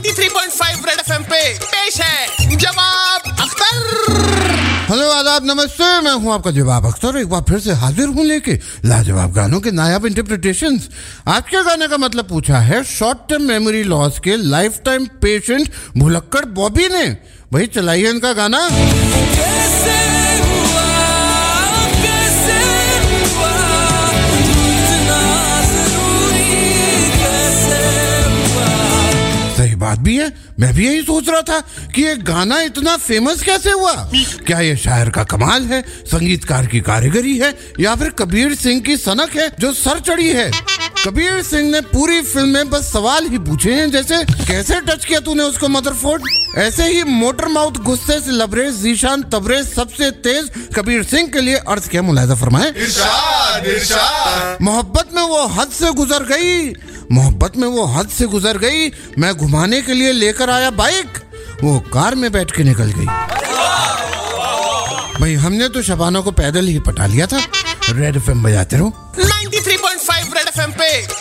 93.5 red FM पे पेश है जवाब अख्तर। हेलो आदाब नमस्ते मैं हूँ आपका जवाब अख्तर। एक बार फिर से हाजिर हूँ लेके लाजवाब गानों के नायाब इंटरप्रिटेशंस आज के गाने का मतलब पूछा है शॉर्ट टर्म मेमोरी लॉस के लाइफ टाइम पेशेंट भुलक्कड़ बॉबी ने। वही चलाइए इनका गाना। भी है? मैं भी यही सोच रहा था कि ये गाना इतना फ़ेमस कैसे हुआ? क्या ये शायर का कमाल है, संगीतकार की कारीगरी है, या फिर कबीर सिंह की सनक है जो सर चढ़ी है? कबीर सिंह ने पूरी फ़िल्म में बस सवाल ही पूछे हैं, जैसे कैसे टच किया तूने उसको मदरफोर्ड ऐसे ही मोटर माउथ गुस्से से लबरेज जीशान तबरेज सबसे तेज कबीर सिंह के लिए अर्थ क्या, मुलायजा फरमाए। इरशाद इरशाद। मोहब्बत में वो हद से गुजर गई। मोहब्बत में वो हद से गुजर गई। मैं घुमाने के लिए लेकर आया बाइक। वो कार में बैठ के निकल गई। भाई, हमने तो शबाना को पैदल ही पटा लिया था। रेड एफएम बजाते रहो। 93.5 रेड एफएम पे।